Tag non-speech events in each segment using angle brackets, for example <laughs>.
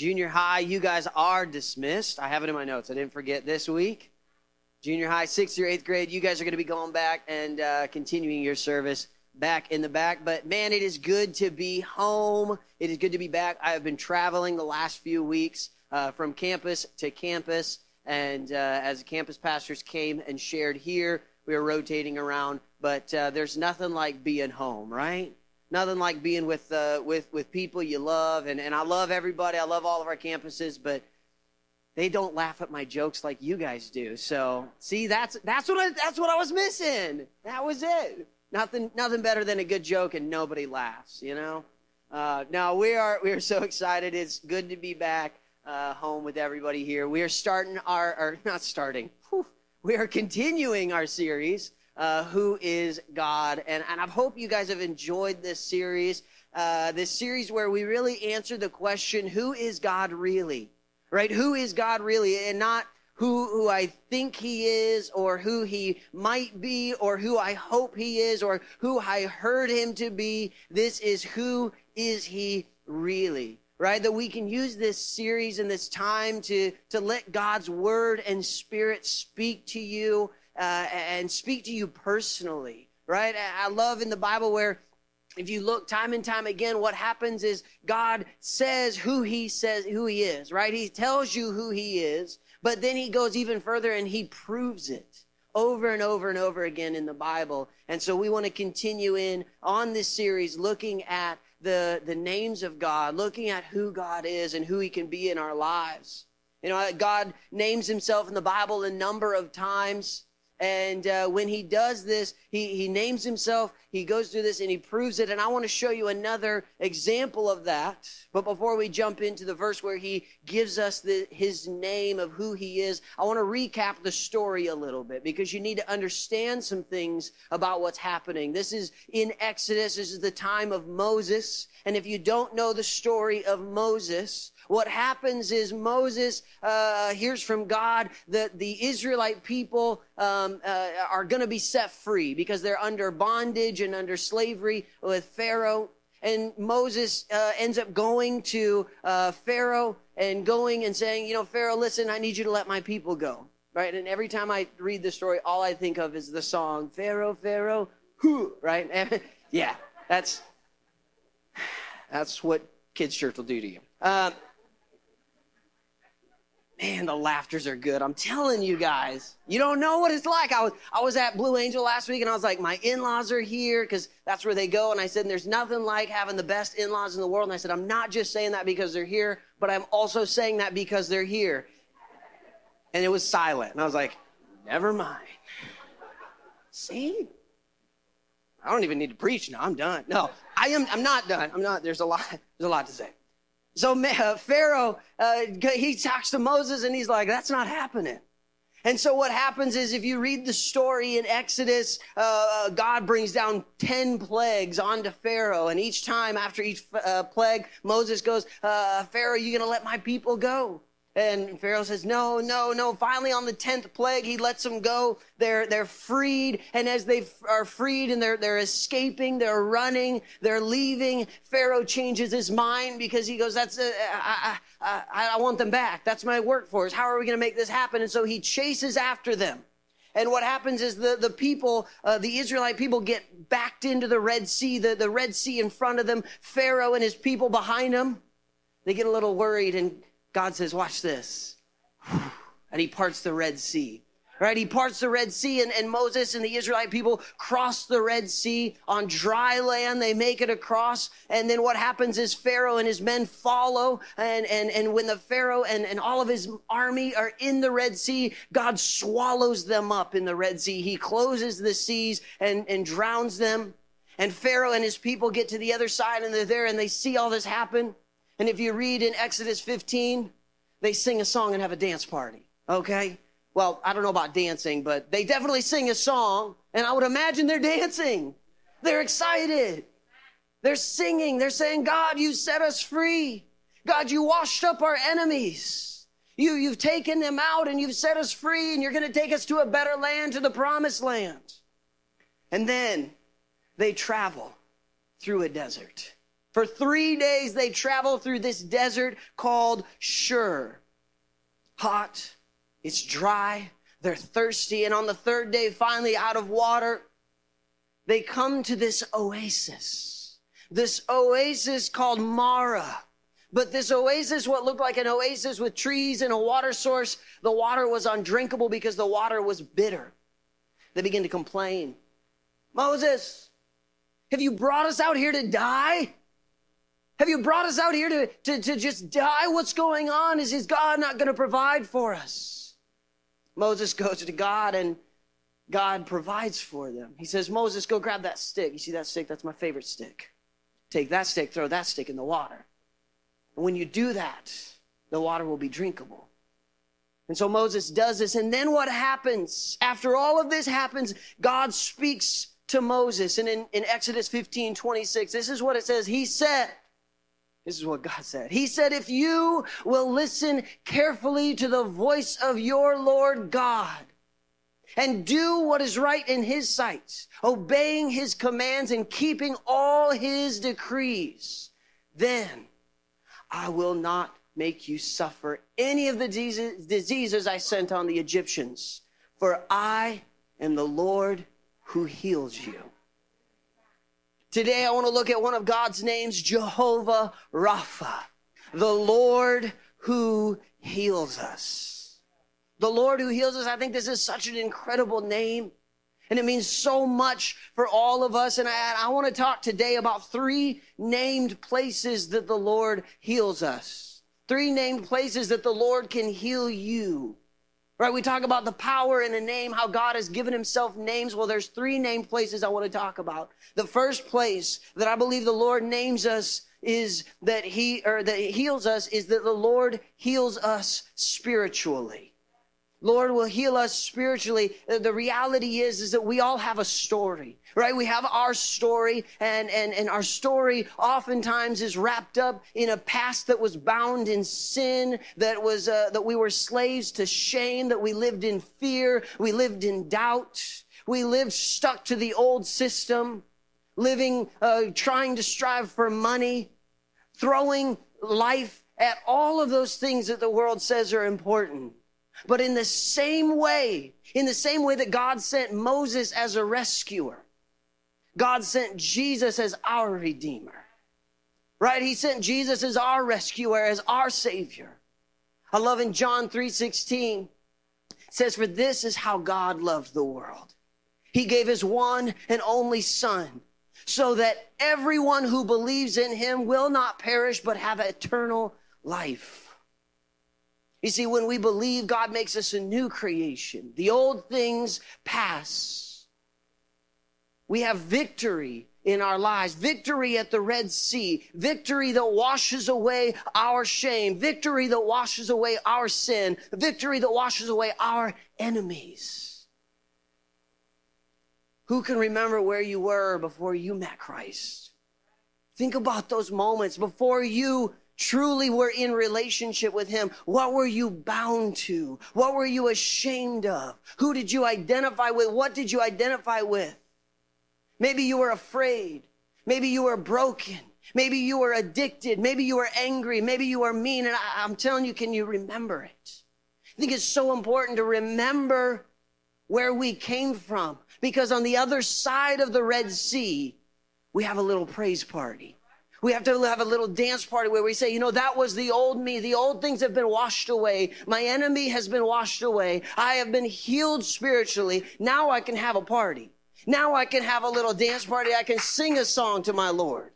Junior high, you guys are dismissed. I have it in my notes. I didn't forget this week. Junior high, sixth or eighth grade, you guys are going to be going back and uh, continuing your service back in the back. But man, it is good to be home. It is good to be back. I have been traveling the last few weeks uh, from campus to campus. And uh, as the campus pastors came and shared here, we were rotating around. But uh, there's nothing like being home, right? Nothing like being with uh, with with people you love, and and I love everybody. I love all of our campuses, but they don't laugh at my jokes like you guys do. So see, that's that's what I, that's what I was missing. That was it. Nothing nothing better than a good joke and nobody laughs. You know. Uh, no, we are we are so excited. It's good to be back uh, home with everybody here. We are starting our or <laughs> not starting. Whew, we are continuing our series uh, who is God. And, and I hope you guys have enjoyed this series, uh, this series where we really answer the question, who is God really? Right? Who is God really? And not who, who I think he is or who he might be or who I hope he is or who I heard him to be. This is who is he really? Right? That we can use this series and this time to, to let God's word and spirit speak to you uh, and speak to you personally, right? I love in the Bible where if you look time and time again, what happens is God says who he says who he is, right? He tells you who he is, but then he goes even further and he proves it over and over and over again in the Bible. And so we want to continue in on this series looking at the, the names of God, looking at who God is and who he can be in our lives. You know, God names himself in the Bible a number of times. And uh, when he does this, he, he names himself, he goes through this and he proves it. And I want to show you another example of that. But before we jump into the verse where he gives us the, his name of who he is, I want to recap the story a little bit because you need to understand some things about what's happening. This is in Exodus. This is the time of Moses. And if you don't know the story of Moses, what happens is Moses uh, hears from God that the Israelite people um, uh, are going to be set free because they're under bondage under slavery with Pharaoh. And Moses uh, ends up going to uh, Pharaoh and going and saying, you know, Pharaoh, listen, I need you to let my people go. Right? And every time I read the story, all I think of is the song, Pharaoh, Pharaoh, who, right? <laughs> yeah, that's, that's what kids' church will do to you. Um, man, the laughters are good. I'm telling you guys, you don't know what it's like. I was, I was at Blue Angel last week and I was like, my in-laws are here because that's where they go. And I said, there's nothing like having the best in-laws in the world. And I said, I'm not just saying that because they're here, but I'm also saying that because they're here. And it was silent. And I was like, never mind. See? I don't even need to preach now. I'm done. No, I am, I'm not done. I'm not, there's a lot, there's a lot to say. So uh, Pharaoh, uh, he talks to Moses and he's like, that's not happening. And so what happens is if you read the story in Exodus, uh, God brings down 10 plagues onto Pharaoh. And each time after each uh, plague, Moses goes, uh, Pharaoh, you're going to let my people go? And Pharaoh says, no, no, no. Finally, on the 10th plague, he lets them go. They're, they're freed. And as they are freed and they're, they're escaping, they're running, they're leaving, Pharaoh changes his mind because he goes, that's, uh, I, I, I, I want them back. That's my workforce. How are we going to make this happen? And so he chases after them. And what happens is the, the people, uh, the Israelite people get backed into the Red Sea, the, the Red Sea in front of them, Pharaoh and his people behind them. They get a little worried and God says, watch this. And he parts the Red Sea. Right? He parts the Red Sea and, and Moses and the Israelite people cross the Red Sea on dry land. They make it across. And then what happens is Pharaoh and his men follow. And, and, and when the Pharaoh and, and all of his army are in the Red Sea, God swallows them up in the Red Sea. He closes the seas and, and drowns them. And Pharaoh and his people get to the other side and they're there and they see all this happen. And if you read in Exodus 15, they sing a song and have a dance party. Okay? Well, I don't know about dancing, but they definitely sing a song, and I would imagine they're dancing. They're excited. They're singing. They're saying, God, you set us free. God, you washed up our enemies. You, you've taken them out and you've set us free and you're going to take us to a better land, to the promised land. And then they travel through a desert. For three days they travel through this desert called Shur. Hot, it's dry, they're thirsty, and on the third day, finally out of water, they come to this oasis. This oasis called Marah. But this oasis, what looked like an oasis with trees and a water source, the water was undrinkable because the water was bitter. They begin to complain. Moses, have you brought us out here to die? Have you brought us out here to, to, to just die? What's going on? Is, is God not going to provide for us? Moses goes to God and God provides for them. He says, Moses, go grab that stick. You see that stick? That's my favorite stick. Take that stick, throw that stick in the water. And when you do that, the water will be drinkable. And so Moses does this. And then what happens? After all of this happens, God speaks to Moses. And in, in Exodus 15, 26, this is what it says. He said, this is what God said. He said, if you will listen carefully to the voice of your Lord God and do what is right in his sight, obeying his commands and keeping all his decrees, then I will not make you suffer any of the diseases I sent on the Egyptians, for I am the Lord who heals you. Today, I want to look at one of God's names, Jehovah Rapha, the Lord who heals us. The Lord who heals us. I think this is such an incredible name. And it means so much for all of us. And I, I want to talk today about three named places that the Lord heals us. Three named places that the Lord can heal you. Right? We talk about the power in a name, how God has given himself names. Well, there's three named places I want to talk about. The first place that I believe the Lord names us is that he, or that he heals us is that the Lord heals us spiritually. Lord will heal us spiritually. The reality is, is that we all have a story, right? We have our story and, and, and our story oftentimes is wrapped up in a past that was bound in sin, that was, uh, that we were slaves to shame, that we lived in fear, we lived in doubt, we lived stuck to the old system, living, uh, trying to strive for money, throwing life at all of those things that the world says are important. But in the same way, in the same way that God sent Moses as a rescuer, God sent Jesus as our redeemer. Right? He sent Jesus as our rescuer, as our savior. I love in John 3:16 says for this is how God loved the world. He gave his one and only son so that everyone who believes in him will not perish but have eternal life. You see, when we believe, God makes us a new creation. The old things pass. We have victory in our lives, victory at the Red Sea, victory that washes away our shame, victory that washes away our sin, victory that washes away our enemies. Who can remember where you were before you met Christ? Think about those moments before you truly were in relationship with him, what were you bound to? What were you ashamed of? Who did you identify with? What did you identify with? Maybe you were afraid. Maybe you were broken. Maybe you were addicted. Maybe you were angry. Maybe you were mean. And I, am telling you, can you remember it? I think it's so important to remember where we came from because on the other side of the Red Sea, we have a little praise party. We have to have a little dance party where we say, you know, that was the old me. The old things have been washed away. My enemy has been washed away. I have been healed spiritually. Now I can have a party. Now I can have a little dance party. I can sing a song to my Lord.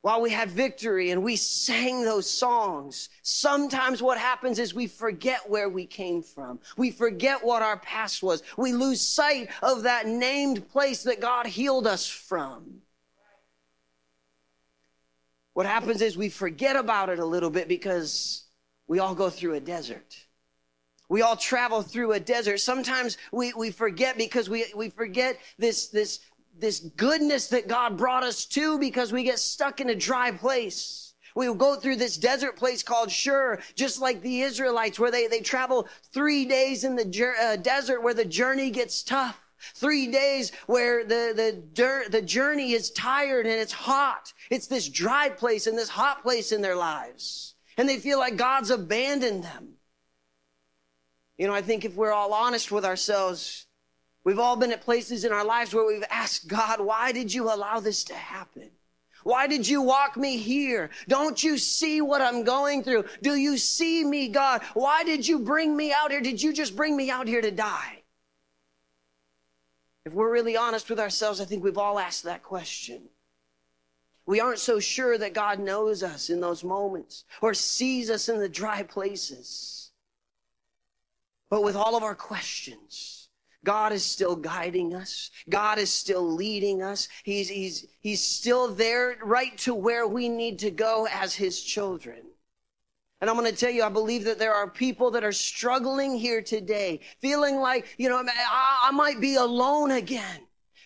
While we had victory and we sang those songs, sometimes what happens is we forget where we came from. We forget what our past was. We lose sight of that named place that God healed us from. What happens is we forget about it a little bit because we all go through a desert. We all travel through a desert. Sometimes we, we forget because we, we forget this, this, this goodness that God brought us to because we get stuck in a dry place. We go through this desert place called Shur, just like the Israelites, where they, they travel three days in the uh, desert where the journey gets tough. Three days where the, the dirt, the journey is tired and it's hot. It's this dry place and this hot place in their lives. And they feel like God's abandoned them. You know, I think if we're all honest with ourselves, we've all been at places in our lives where we've asked God, why did you allow this to happen? Why did you walk me here? Don't you see what I'm going through? Do you see me, God? Why did you bring me out here? Did you just bring me out here to die? If we're really honest with ourselves, I think we've all asked that question. We aren't so sure that God knows us in those moments or sees us in the dry places. But with all of our questions, God is still guiding us. God is still leading us. He's, he's, he's still there right to where we need to go as his children. And I'm going to tell you, I believe that there are people that are struggling here today, feeling like, you know, I, I might be alone again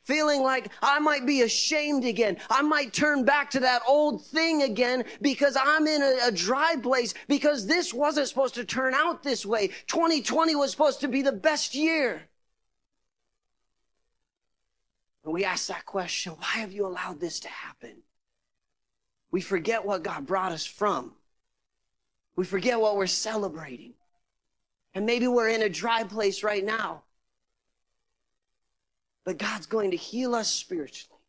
feeling like I might be ashamed again. I might turn back to that old thing again because I'm in a, a, dry place because this wasn't supposed to turn out this way. 2020 was supposed to be the best year. And we ask that question why have you allowed this to happen? We forget what God brought us from. We forget what we're celebrating. And maybe we're in a dry place right now. But God's going to heal us spiritually.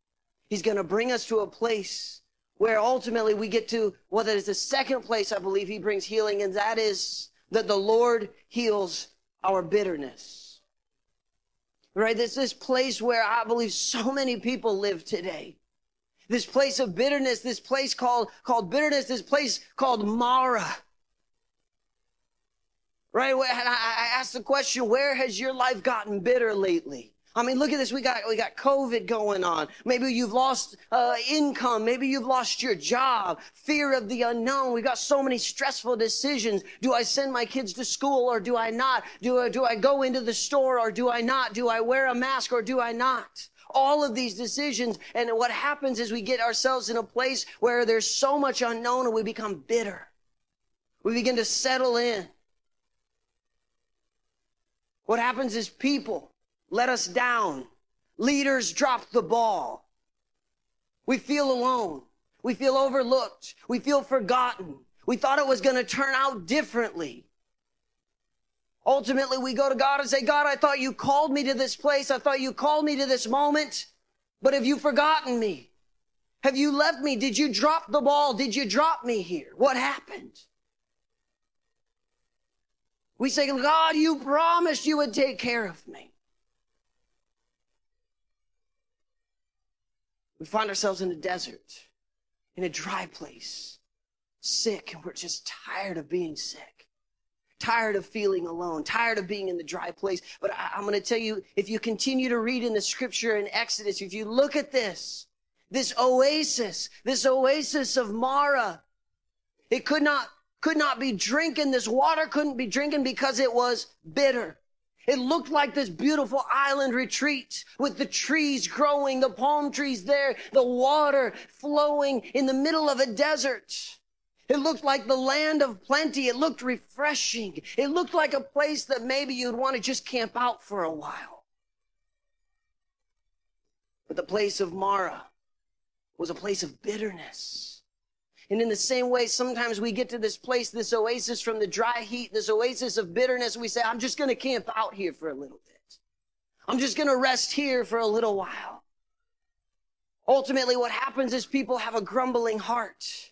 He's going to bring us to a place where ultimately we get to well, what is the second place I believe He brings healing, and that is that the Lord heals our bitterness right? This this place where I believe so many people live today. This place of bitterness, this place called, called bitterness, this place called Marah. Right? And I ask the question, where has your life gotten bitter lately? I mean, look at this. We got, we got COVID going on. Maybe you've lost uh, income. Maybe you've lost your job. Fear of the unknown. We've got so many stressful decisions. Do I send my kids to school or do I not? Do I, do I go into the store or do I not? Do I wear a mask or do I not? All of these decisions. And what happens is we get ourselves in a place where there's so much unknown and we become bitter. We begin to settle in. What happens is people let us down. Leaders drop the ball. We feel alone. We feel overlooked. We feel forgotten. We thought it was going to turn out differently. Ultimately, we go to God and say, God, I thought you called me to this place. I thought you called me to this moment, but have you forgotten me? Have you left me? Did you drop the ball? Did you drop me here? What happened? We say, God, you promised you would take care of me. We find ourselves in a desert, in a dry place, sick, and we're just tired of being sick. Tired of feeling alone, tired of being in the dry place. But I, I'm going to tell you, if you continue to read in the scripture in Exodus, if you look at this, this oasis, this oasis of Marah, it could not, could not be drinking. This water couldn't be drinking because it was bitter. It looked like this beautiful island retreat with the trees growing, the palm trees there, the water flowing in the middle of a desert. It looked like the land of plenty. It looked refreshing. It looked like a place that maybe you'd want to just camp out for a while. But the place of Marah was a place of bitterness. And in the same way, sometimes we get to this place, this oasis from the dry heat, this oasis of bitterness. We say, I'm just going to camp out here for a little bit. I'm just going to rest here for a little while. Ultimately, what happens is people have a grumbling heart,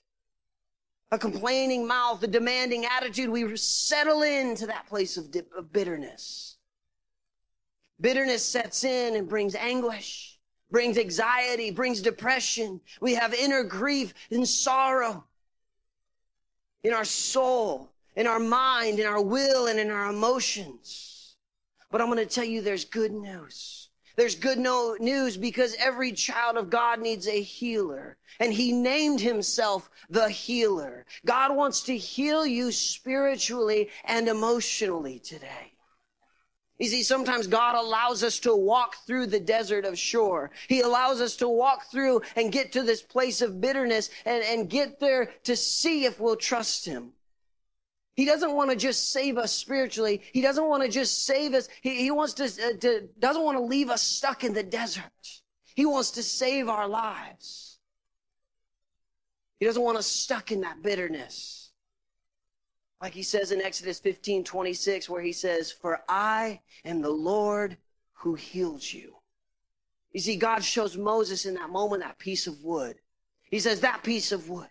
a complaining mouth, a demanding attitude. We settle into that place of, of bitterness. Bitterness sets in and brings anguish brings anxiety, brings depression. We have inner grief and sorrow in our soul, in our mind, in our will, and in our emotions. But I'm going to tell you there's good news. There's good no news because every child of God needs a healer. And he named himself the healer. God wants to heal you spiritually and emotionally today. You see, sometimes God allows us to walk through the desert of Shur. He allows us to walk through and get to this place of bitterness and, and get there to see if we'll trust Him. He doesn't want to just save us spiritually. He doesn't want to just save us. He, he wants to, uh, to, doesn't want to leave us stuck in the desert. He wants to save our lives. He doesn't want us stuck in that bitterness. Like he says in Exodus 15, 26, where he says, For I am the Lord who heals you. You see, God shows Moses in that moment that piece of wood. He says, That piece of wood.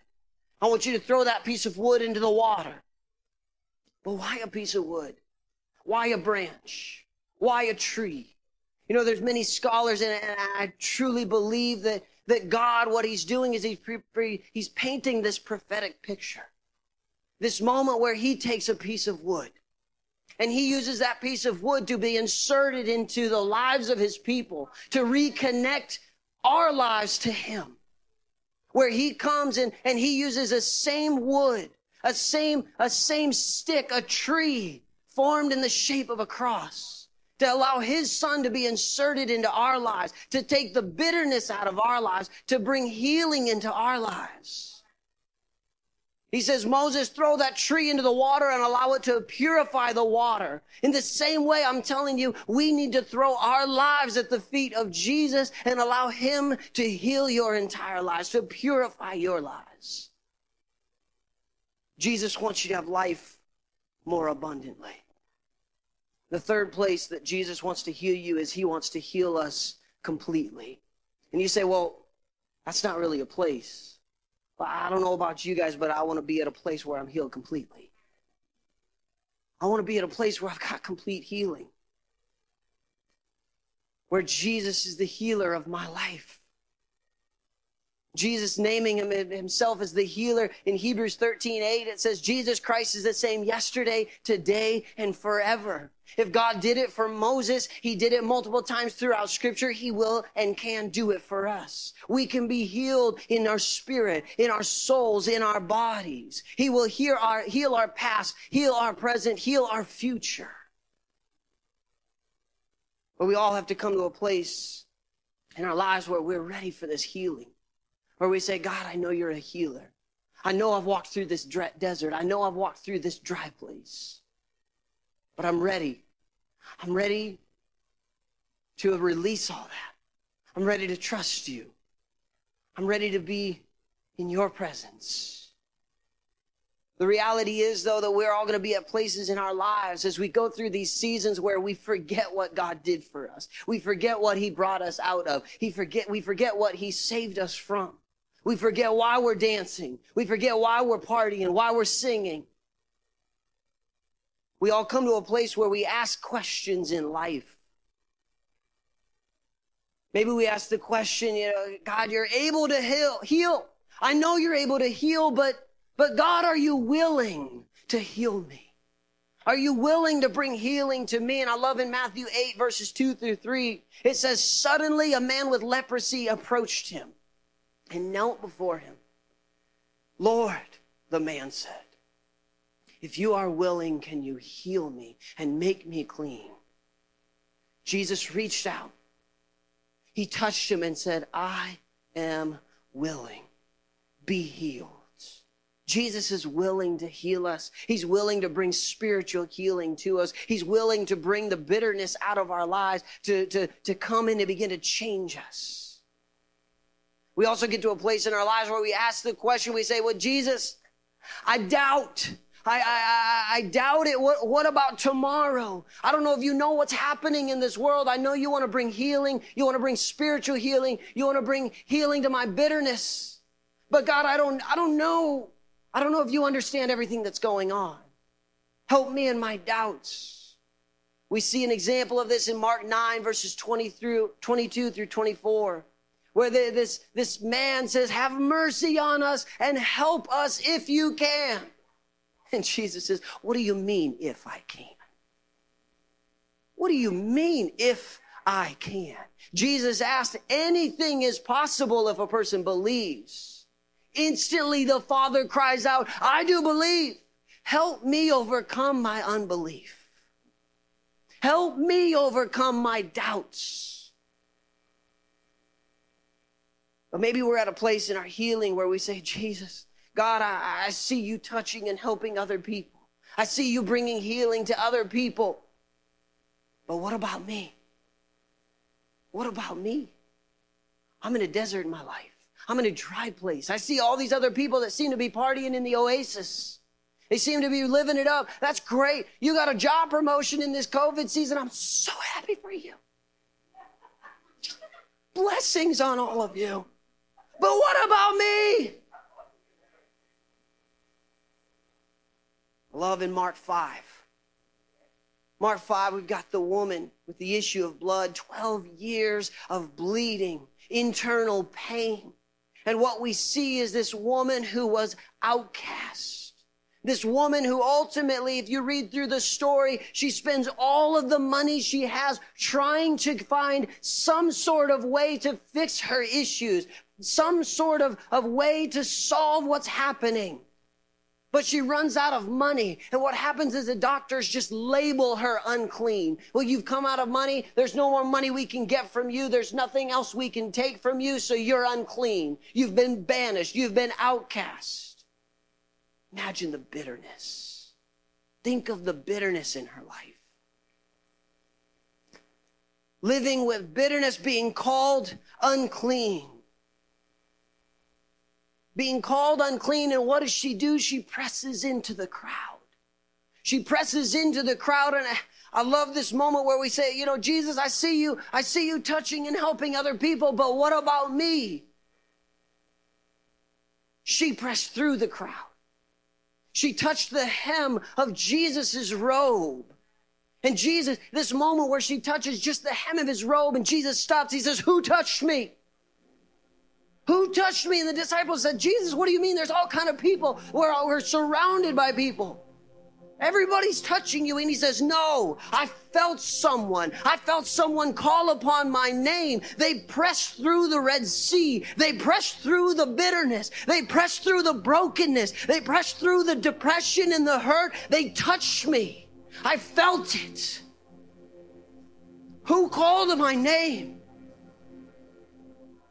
I want you to throw that piece of wood into the water. But why a piece of wood? Why a branch? Why a tree? You know, there's many scholars, and I truly believe that, that God, what he's doing is he's, pre, pre, he's painting this prophetic picture. This moment where he takes a piece of wood and he uses that piece of wood to be inserted into the lives of his people, to reconnect our lives to him. Where he comes and, and he uses the same wood a same, a same stick, a tree formed in the shape of a cross to allow his son to be inserted into our lives, to take the bitterness out of our lives, to bring healing into our lives. He says, Moses, throw that tree into the water and allow it to purify the water. In the same way, I'm telling you, we need to throw our lives at the feet of Jesus and allow him to heal your entire lives, to purify your lives. Jesus wants you to have life more abundantly. The third place that Jesus wants to heal you is he wants to heal us completely. And you say, well, that's not really a place. I don't know about you guys, but I want to be at a place where I'm healed completely. I want to be at a place where I've got complete healing. Where Jesus is the healer of my life. Jesus naming him himself as the healer in Hebrews 13, 8, it says Jesus Christ is the same yesterday, today, and forever. If God did it for Moses, he did it multiple times throughout scripture. He will and can do it for us. We can be healed in our spirit, in our souls, in our bodies. He will heal our, heal our past, heal our present, heal our future. But we all have to come to a place in our lives where we're ready for this healing. Where we say, God, I know you're a healer. I know I've walked through this desert. I know I've walked through this dry place. But I'm ready. I'm ready to release all that. I'm ready to trust you. I'm ready to be in your presence. The reality is, though, that we're all going to be at places in our lives as we go through these seasons where we forget what God did for us. We forget what He brought us out of. He forget, we forget what He saved us from. We forget why we're dancing. We forget why we're partying, why we're singing. We all come to a place where we ask questions in life. Maybe we ask the question, you know, God, you're able to heal, heal. I know you're able to heal, but, but God, are you willing to heal me? Are you willing to bring healing to me? And I love in Matthew 8 verses 2 through 3, it says, suddenly a man with leprosy approached him and knelt before him. Lord, the man said, if you are willing, can you heal me and make me clean? Jesus reached out. He touched him and said, I am willing. Be healed. Jesus is willing to heal us. He's willing to bring spiritual healing to us. He's willing to bring the bitterness out of our lives, to, to, to come in and begin to change us. We also get to a place in our lives where we ask the question, we say, well, Jesus, I doubt. I, I, I, doubt it. What, what about tomorrow? I don't know if you know what's happening in this world. I know you want to bring healing. You want to bring spiritual healing. You want to bring healing to my bitterness. But God, I don't, I don't know. I don't know if you understand everything that's going on. Help me in my doubts. We see an example of this in Mark 9 verses 20 through 22 through 24 where this, this man says, have mercy on us and help us if you can. And Jesus says, what do you mean if I can? What do you mean if I can? Jesus asked, anything is possible if a person believes. Instantly the father cries out, I do believe. Help me overcome my unbelief. Help me overcome my doubts. But maybe we're at a place in our healing where we say, Jesus, God, I, I see you touching and helping other people. I see you bringing healing to other people. But what about me? What about me? I'm in a desert in my life. I'm in a dry place. I see all these other people that seem to be partying in the oasis. They seem to be living it up. That's great. You got a job promotion in this COVID season. I'm so happy for you. Blessings on all of you. But what about me? Love in Mark 5. Mark 5, we've got the woman with the issue of blood, 12 years of bleeding, internal pain. And what we see is this woman who was outcast. This woman who ultimately, if you read through the story, she spends all of the money she has trying to find some sort of way to fix her issues, some sort of, of way to solve what's happening. But she runs out of money. And what happens is the doctors just label her unclean. Well, you've come out of money. There's no more money we can get from you. There's nothing else we can take from you. So you're unclean. You've been banished. You've been outcast. Imagine the bitterness. Think of the bitterness in her life. Living with bitterness, being called unclean being called unclean. And what does she do? She presses into the crowd. She presses into the crowd. And I, love this moment where we say, you know, Jesus, I see you. I see you touching and helping other people, but what about me? She pressed through the crowd. She touched the hem of Jesus's robe. And Jesus, this moment where she touches just the hem of his robe and Jesus stops, he says, who touched me? Who touched me? And the disciples said, Jesus, what do you mean? There's all kind of people. We're, we're surrounded by people. Everybody's touching you. And he says, no, I felt someone. I felt someone call upon my name. They pressed through the Red Sea. They pressed through the bitterness. They pressed through the brokenness. They pressed through the depression and the hurt. They touched me. I felt it. Who called my name?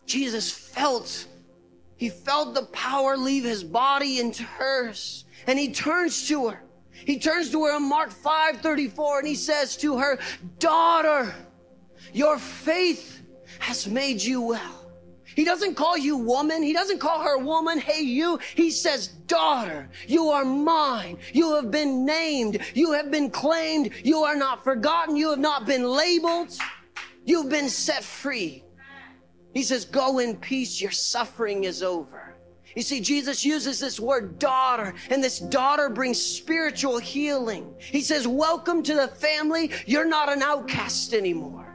Jesus felt, he felt the power leave his body into hers. And he turns to her. He turns to her in Mark 5 34 and he says to her, Daughter, your faith has made you well. He doesn't call you woman. He doesn't call her woman. Hey, you. He says, daughter, you are mine. You have been named. You have been claimed. You are not forgotten. You have not been labeled. You've been set free. He says, Go in peace, your suffering is over. You see, Jesus uses this word daughter, and this daughter brings spiritual healing. He says, Welcome to the family. You're not an outcast anymore.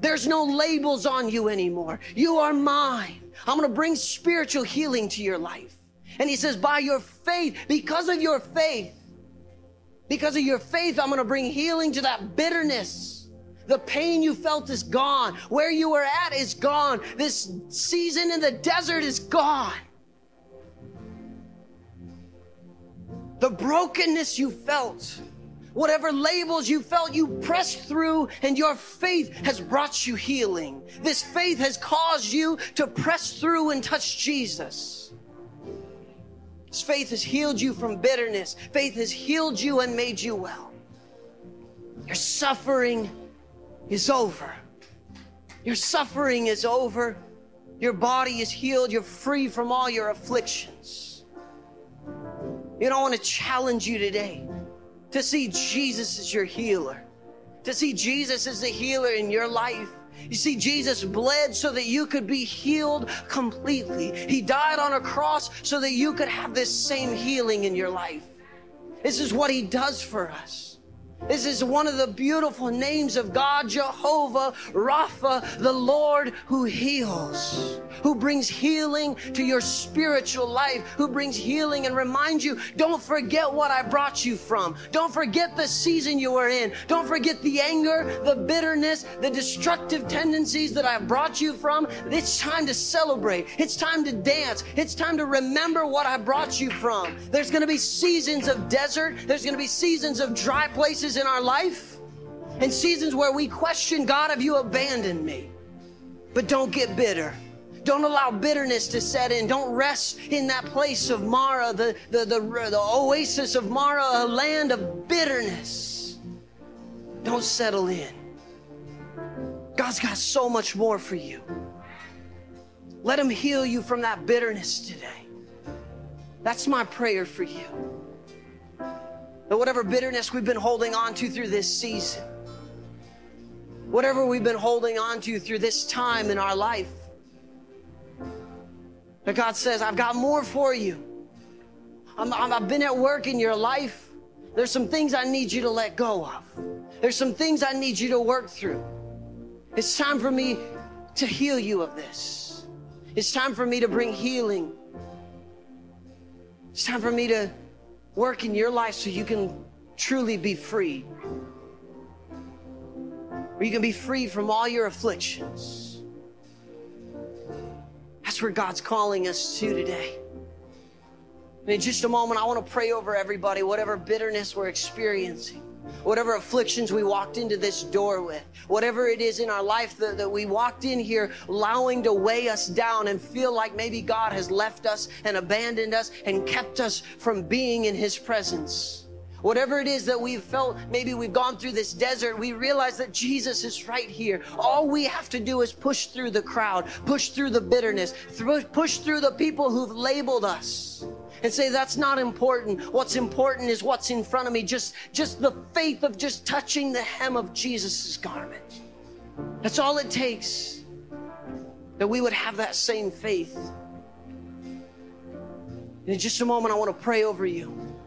There's no labels on you anymore. You are mine. I'm going to bring spiritual healing to your life. And he says, By your faith, because of your faith, because of your faith, I'm going to bring healing to that bitterness the pain you felt is gone. Where you were at is gone. This season in the desert is gone. The brokenness you felt, whatever labels you felt, you pressed through, and your faith has brought you healing. This faith has caused you to press through and touch Jesus. This faith has healed you from bitterness. Faith has healed you and made you well. Your suffering is over. Your suffering is over. Your body is healed. You're free from all your afflictions. You know, I want to challenge you today to see Jesus as your healer, to see Jesus as the healer in your life. You see, Jesus bled so that you could be healed completely. He died on a cross so that you could have this same healing in your life. This is what He does for us. This is one of the beautiful names of God, Jehovah Rapha, the Lord who heals, who brings healing to your spiritual life, who brings healing and reminds you, don't forget what I brought you from. Don't forget the season you were in. Don't forget the anger, the bitterness, the destructive tendencies that I brought you from. It's time to celebrate. It's time to dance. It's time to remember what I brought you from. There's going to be seasons of desert. There's going to be seasons of dry places in our life and seasons where we question God, have you abandoned me? But don't get bitter. Don't allow bitterness to set in. Don't rest in that place of Marah, the, the, the, the oasis of Marah, a land of bitterness. Don't settle in. God's got so much more for you. Let Him heal you from that bitterness today. That's my prayer for you. Whatever bitterness we've been holding on to through this season, whatever we've been holding on to through this time in our life, that God says, I've got more for you. i have been at work in your life. There's some things I need you to let go of. There's some things I need you to work through. It's time for me to heal you of this. It's time for me to bring healing. It's time for me to work in your life so you can truly be free. Where you can be free from all your afflictions. That's where God's calling us to today. And in just a moment, I want to pray over everybody, whatever bitterness we're experiencing whatever afflictions we walked into this door with, whatever it is in our life that, that we walked in here allowing to weigh us down and feel like maybe God has left us and abandoned us and kept us from being in His presence. Whatever it is that we've felt, maybe we've gone through this desert, we realize that Jesus is right here. All we have to do is push through the crowd, push through the bitterness, push through the people who've labeled us and say that's not important. What's important is what's in front of me. Just just the faith of just touching the hem of jesus' garment. That's all it takes that we would have that same faith. In just a moment i want to pray over you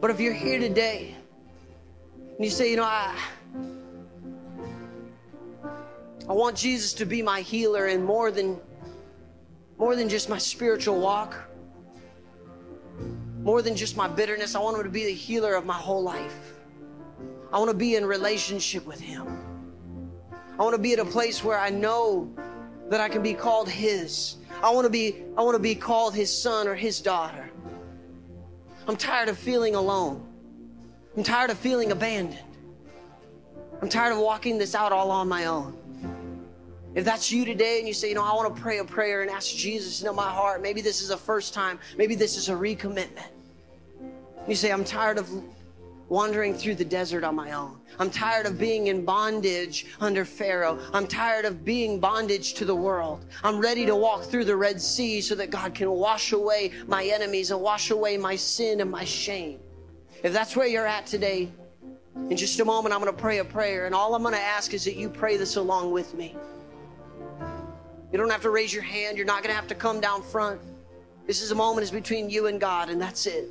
but if you're here today and you say you know i i want jesus to be my healer and more than more than just my spiritual walk more than just my bitterness. I want Him to be the healer of my whole life. I want to be in relationship with Him. I want to be at a place where I know that I can be called His. I want to be, I want to be called His son or His daughter. I'm tired of feeling alone. I'm tired of feeling abandoned. I'm tired of walking this out all on my own. If that's you today and you say, you know, I want to pray a prayer and ask Jesus to know my heart, maybe this is a first time, maybe this is a recommitment. You say, I'm tired of wandering through the desert on my own. I'm tired of being in bondage under Pharaoh. I'm tired of being bondage to the world. I'm ready to walk through the Red Sea so that God can wash away my enemies and wash away my sin and my shame. If that's where you're at today, in just a moment, I'm going to pray a prayer. And all I'm going to ask is that you pray this along with me. You don't have to raise your hand. You're not going to have to come down front. This is a moment is between you and God, and that's it.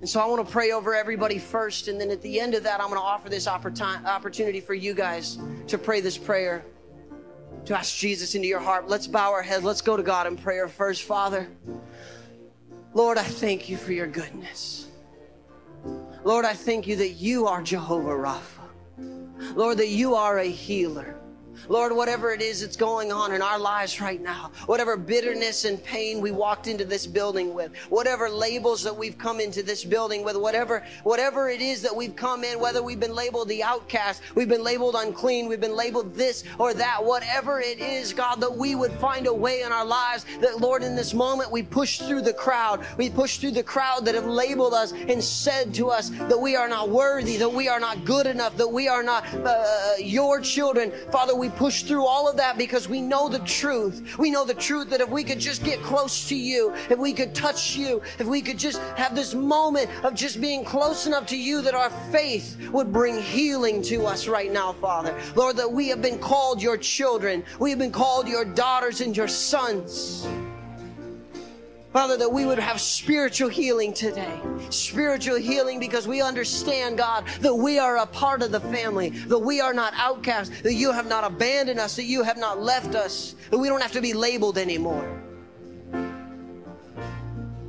And so I want to pray over everybody first. And then at the end of that, I'm going to offer this opportunity for you guys to pray this prayer, to ask Jesus into your heart. Let's bow our heads. Let's go to God in prayer first. Father, Lord, I thank you for your goodness. Lord, I thank you that you are Jehovah Rapha. Lord, that you are a healer. Lord, whatever it is that's going on in our lives right now, whatever bitterness and pain we walked into this building with, whatever labels that we've come into this building with, whatever, whatever it is that we've come in, whether we've been labeled the outcast, we've been labeled unclean, we've been labeled this or that, whatever it is, God, that we would find a way in our lives that, Lord, in this moment we push through the crowd. We push through the crowd that have labeled us and said to us that we are not worthy, that we are not good enough, that we are not uh, your children. Father, we push through all of that because we know the truth. We know the truth that if we could just get close to you, if we could touch you, if we could just have this moment of just being close enough to you, that our faith would bring healing to us right now, Father. Lord, that we have been called your children, we have been called your daughters and your sons. Father, that we would have spiritual healing today. Spiritual healing because we understand, God, that we are a part of the family, that we are not outcasts, that you have not abandoned us, that you have not left us, that we don't have to be labeled anymore.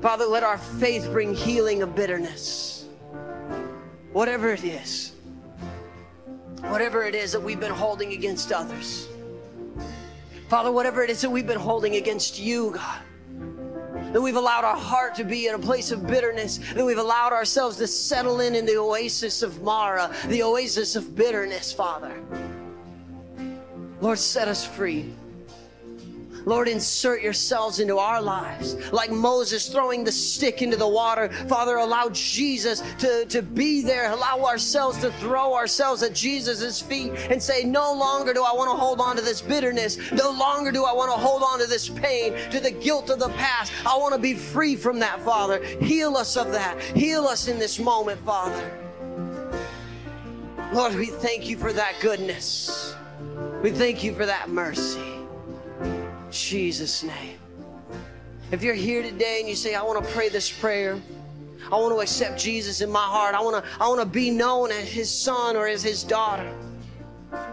Father, let our faith bring healing of bitterness. Whatever it is, whatever it is that we've been holding against others. Father, whatever it is that we've been holding against you, God that we've allowed our heart to be in a place of bitterness, that we've allowed ourselves to settle in in the oasis of Marah, the oasis of bitterness, Father. Lord, set us free. Lord, insert yourselves into our lives. Like Moses throwing the stick into the water. Father, allow Jesus to, to be there. Allow ourselves to throw ourselves at Jesus' feet and say, No longer do I want to hold on to this bitterness. No longer do I want to hold on to this pain, to the guilt of the past. I want to be free from that, Father. Heal us of that. Heal us in this moment, Father. Lord, we thank you for that goodness. We thank you for that mercy. Jesus' name. If you're here today and you say, I want to pray this prayer, I want to accept Jesus in my heart, I want to, I want to be known as his son or as his daughter.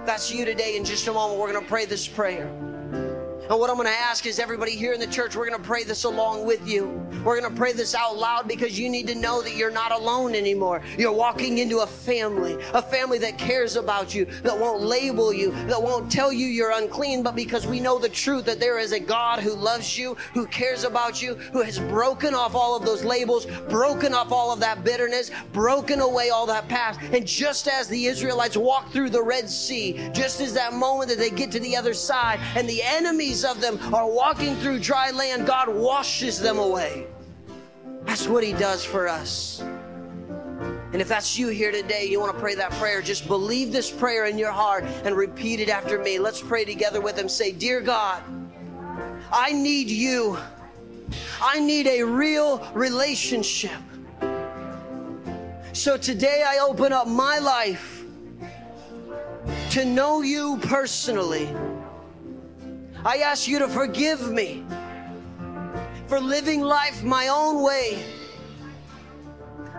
That's you today. In just a moment, we're going to pray this prayer. And what I'm going to ask is everybody here in the church, we're going to pray this along with you. We're going to pray this out loud because you need to know that you're not alone anymore. You're walking into a family, a family that cares about you, that won't label you, that won't tell you you're unclean, but because we know the truth that there is a God who loves you, who cares about you, who has broken off all of those labels, broken off all of that bitterness, broken away all that past. And just as the Israelites walked through the Red Sea, just as that moment that they get to the other side and the enemies of them are walking through dry land, God washes them away. That's what He does for us. And if that's you here today, you want to pray that prayer, just believe this prayer in your heart and repeat it after me. Let's pray together with Him. Say, Dear God, I need you. I need a real relationship. So today I open up my life to know you personally. I ask you to forgive me for living life my own way.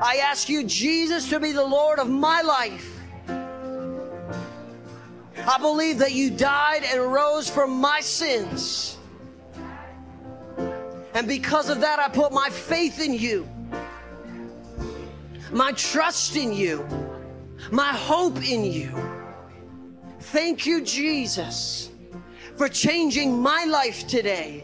I ask you, Jesus, to be the Lord of my life. I believe that you died and rose from my sins. And because of that, I put my faith in you, my trust in you, my hope in you. Thank you, Jesus for changing my life today.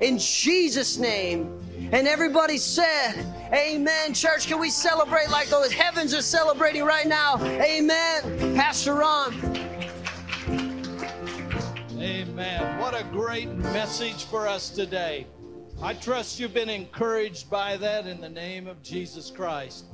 In Jesus' name. And everybody said, Amen. Church, can we celebrate like those heavens are celebrating right now? Amen. Pastor Ron. Amen. What a great message for us today. I trust you've been encouraged by that in the name of Jesus Christ.